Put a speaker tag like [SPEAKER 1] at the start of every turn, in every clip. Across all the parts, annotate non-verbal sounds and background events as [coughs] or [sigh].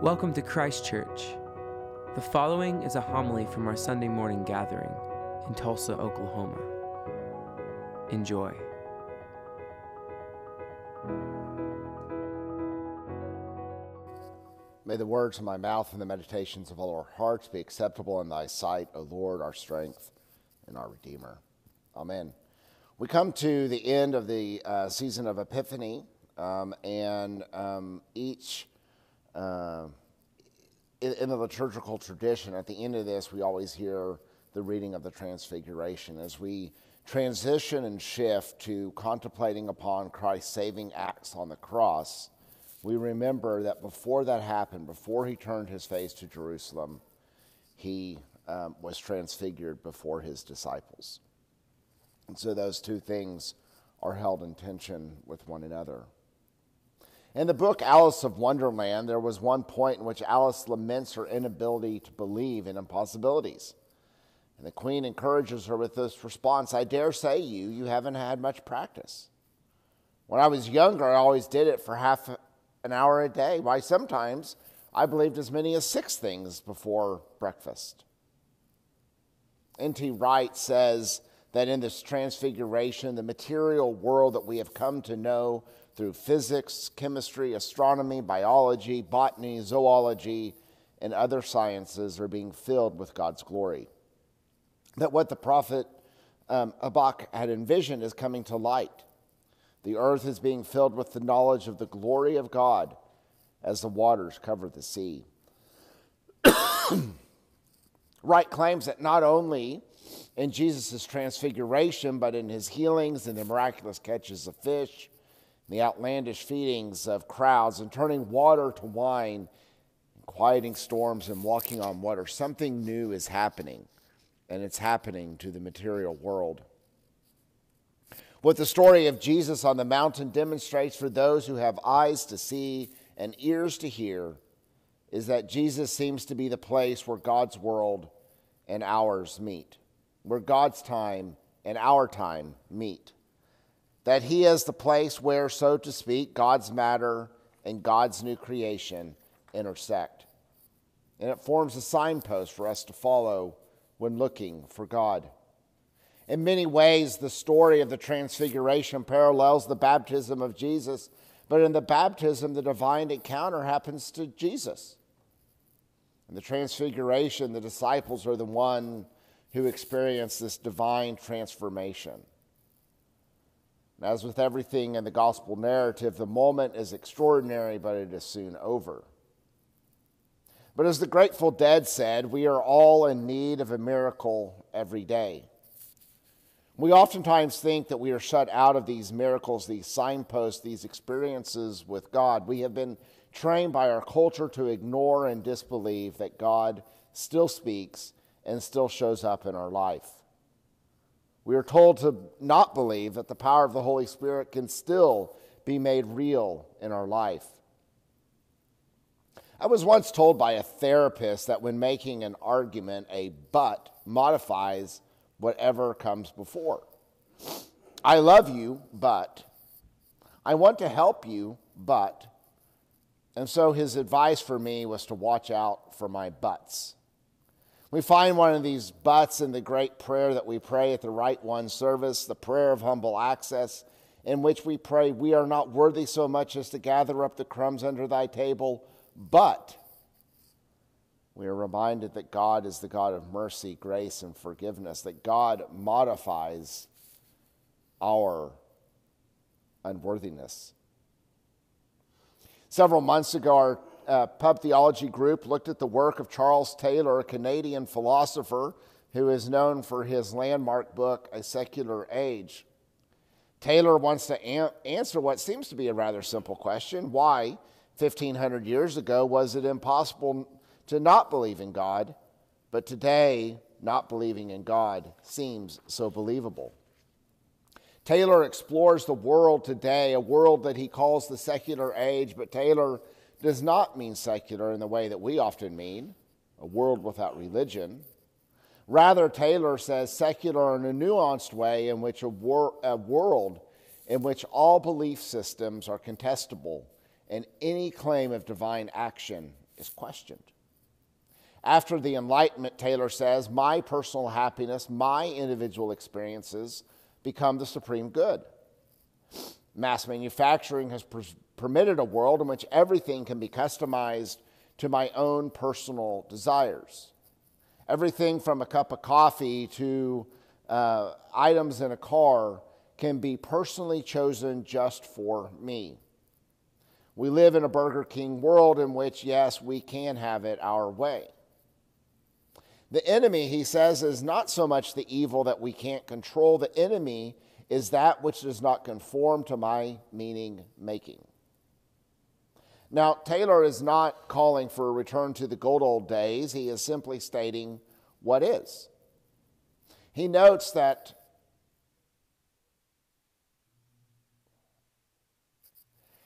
[SPEAKER 1] Welcome to Christ Church. The following is a homily from our Sunday morning gathering in Tulsa, Oklahoma. Enjoy.
[SPEAKER 2] May the words of my mouth and the meditations of all our hearts be acceptable in thy sight, O Lord, our strength and our Redeemer. Amen. We come to the end of the uh, season of Epiphany, um, and um, each, uh, in, in the liturgical tradition, at the end of this, we always hear the reading of the Transfiguration as we transition and shift to contemplating upon Christ's saving acts on the cross we remember that before that happened, before he turned his face to Jerusalem, he um, was transfigured before his disciples. And so those two things are held in tension with one another. In the book Alice of Wonderland, there was one point in which Alice laments her inability to believe in impossibilities. And the queen encourages her with this response I dare say you, you haven't had much practice. When I was younger, I always did it for half an hour a day. Why, sometimes I believed as many as six things before breakfast. N.T. Wright says that in this transfiguration, the material world that we have come to know through physics, chemistry, astronomy, biology, botany, zoology, and other sciences are being filled with God's glory. That what the prophet um, Habakkuk had envisioned is coming to light. The earth is being filled with the knowledge of the glory of God as the waters cover the sea. [coughs] Wright claims that not only in Jesus' transfiguration, but in his healings and the miraculous catches of fish, the outlandish feedings of crowds, and turning water to wine, and quieting storms and walking on water, something new is happening, and it's happening to the material world. What the story of Jesus on the mountain demonstrates for those who have eyes to see and ears to hear is that Jesus seems to be the place where God's world and ours meet, where God's time and our time meet. That He is the place where, so to speak, God's matter and God's new creation intersect. And it forms a signpost for us to follow when looking for God. In many ways, the story of the Transfiguration parallels the baptism of Jesus, but in the baptism, the divine encounter happens to Jesus. In the Transfiguration, the disciples are the one who experience this divine transformation. As with everything in the gospel narrative, the moment is extraordinary, but it is soon over. But as the Grateful Dead said, we are all in need of a miracle every day. We oftentimes think that we are shut out of these miracles, these signposts, these experiences with God. We have been trained by our culture to ignore and disbelieve that God still speaks and still shows up in our life. We are told to not believe that the power of the Holy Spirit can still be made real in our life. I was once told by a therapist that when making an argument, a but modifies whatever comes before. I love you, but I want to help you, but. And so his advice for me was to watch out for my buts. We find one of these buts in the great prayer that we pray at the Rite One service, the prayer of humble access, in which we pray, We are not worthy so much as to gather up the crumbs under thy table, but we are reminded that God is the God of mercy, grace, and forgiveness, that God modifies our unworthiness. Several months ago, our uh, pub theology group looked at the work of Charles Taylor, a Canadian philosopher who is known for his landmark book, A Secular Age. Taylor wants to an- answer what seems to be a rather simple question why, 1500 years ago, was it impossible to not believe in God, but today, not believing in God seems so believable. Taylor explores the world today, a world that he calls the secular age, but Taylor does not mean secular in the way that we often mean, a world without religion. Rather, Taylor says secular in a nuanced way in which a, wor- a world in which all belief systems are contestable and any claim of divine action is questioned. After the Enlightenment, Taylor says, my personal happiness, my individual experiences become the supreme good. Mass manufacturing has per- permitted a world in which everything can be customized to my own personal desires. Everything from a cup of coffee to uh, items in a car can be personally chosen just for me. We live in a Burger King world in which, yes, we can have it our way. The enemy, he says, is not so much the evil that we can't control. The enemy is that which does not conform to my meaning making. Now, Taylor is not calling for a return to the good old days. He is simply stating what is. He notes that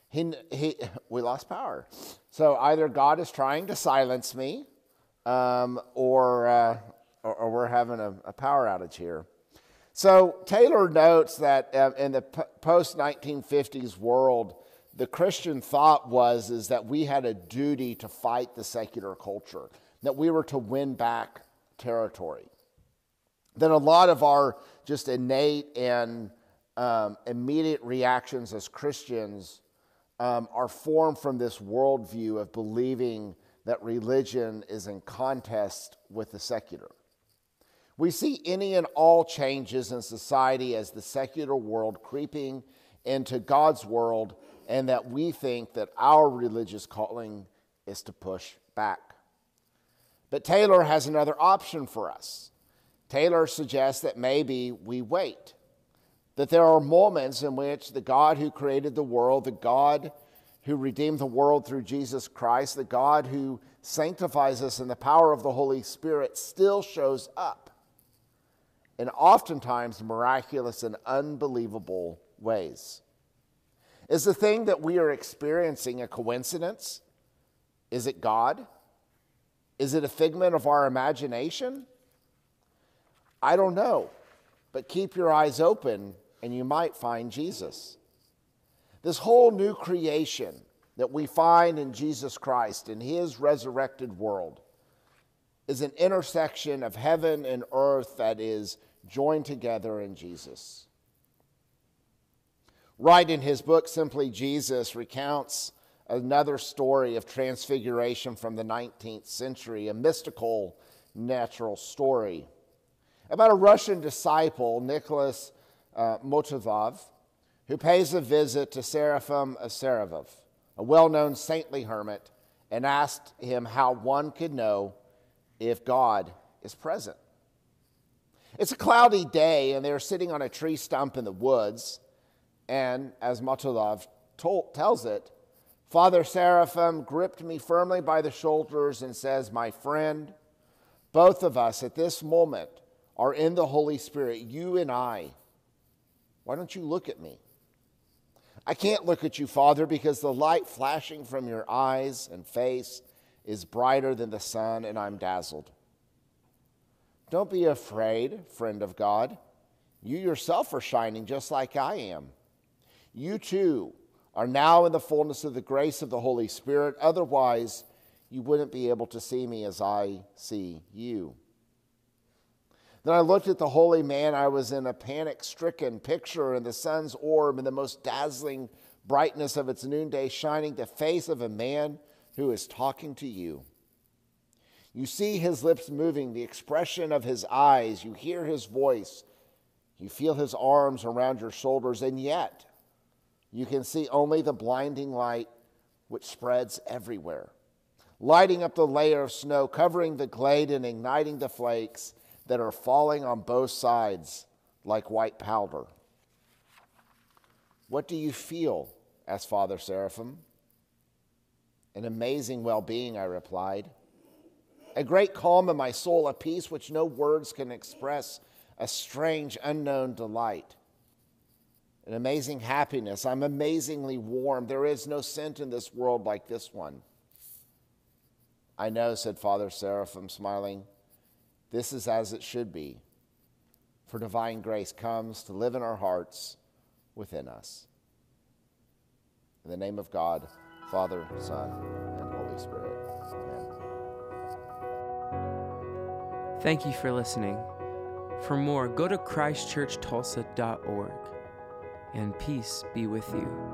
[SPEAKER 2] he, he, we lost power. So either God is trying to silence me um, or, uh, or, or, we're having a, a, power outage here. So Taylor notes that uh, in the post 1950s world, the Christian thought was is that we had a duty to fight the secular culture, that we were to win back territory. Then a lot of our just innate and um, immediate reactions as Christians um, are formed from this worldview of believing that religion is in contest with the secular. We see any and all changes in society as the secular world creeping into God's world, and that we think that our religious calling is to push back. But Taylor has another option for us. Taylor suggests that maybe we wait, that there are moments in which the God who created the world, the God who redeemed the world through Jesus Christ, the God who sanctifies us in the power of the Holy Spirit, still shows up in oftentimes miraculous and unbelievable ways. Is the thing that we are experiencing a coincidence? Is it God? Is it a figment of our imagination? I don't know, but keep your eyes open and you might find Jesus. This whole new creation that we find in Jesus Christ, in his resurrected world, is an intersection of heaven and earth that is joined together in Jesus. Wright in his book, Simply Jesus, recounts another story of transfiguration from the 19th century, a mystical natural story about a Russian disciple, Nicholas uh, Motovov, who pays a visit to Seraphim of Saravov, a well known saintly hermit, and asked him how one could know if God is present. It's a cloudy day, and they're sitting on a tree stump in the woods. And as Motovov tells it, Father Seraphim gripped me firmly by the shoulders and says, My friend, both of us at this moment are in the Holy Spirit, you and I. Why don't you look at me? I can't look at you, Father, because the light flashing from your eyes and face is brighter than the sun, and I'm dazzled. Don't be afraid, friend of God. You yourself are shining just like I am. You too are now in the fullness of the grace of the Holy Spirit. Otherwise, you wouldn't be able to see me as I see you. Then I looked at the holy man. I was in a panic stricken picture in the sun's orb in the most dazzling brightness of its noonday shining, the face of a man who is talking to you. You see his lips moving, the expression of his eyes, you hear his voice, you feel his arms around your shoulders, and yet you can see only the blinding light which spreads everywhere, lighting up the layer of snow, covering the glade and igniting the flakes that are falling on both sides like white powder. What do you feel? asked Father Seraphim. An amazing well being, I replied. A great calm in my soul, a peace which no words can express, a strange, unknown delight. An amazing happiness. I'm amazingly warm. There is no scent in this world like this one. I know, said Father Seraphim, smiling. This is as it should be, for divine grace comes to live in our hearts within us. In the name of God, Father, Son, and Holy Spirit. Amen.
[SPEAKER 1] Thank you for listening. For more, go to christchurchtulsa.org, and peace be with you.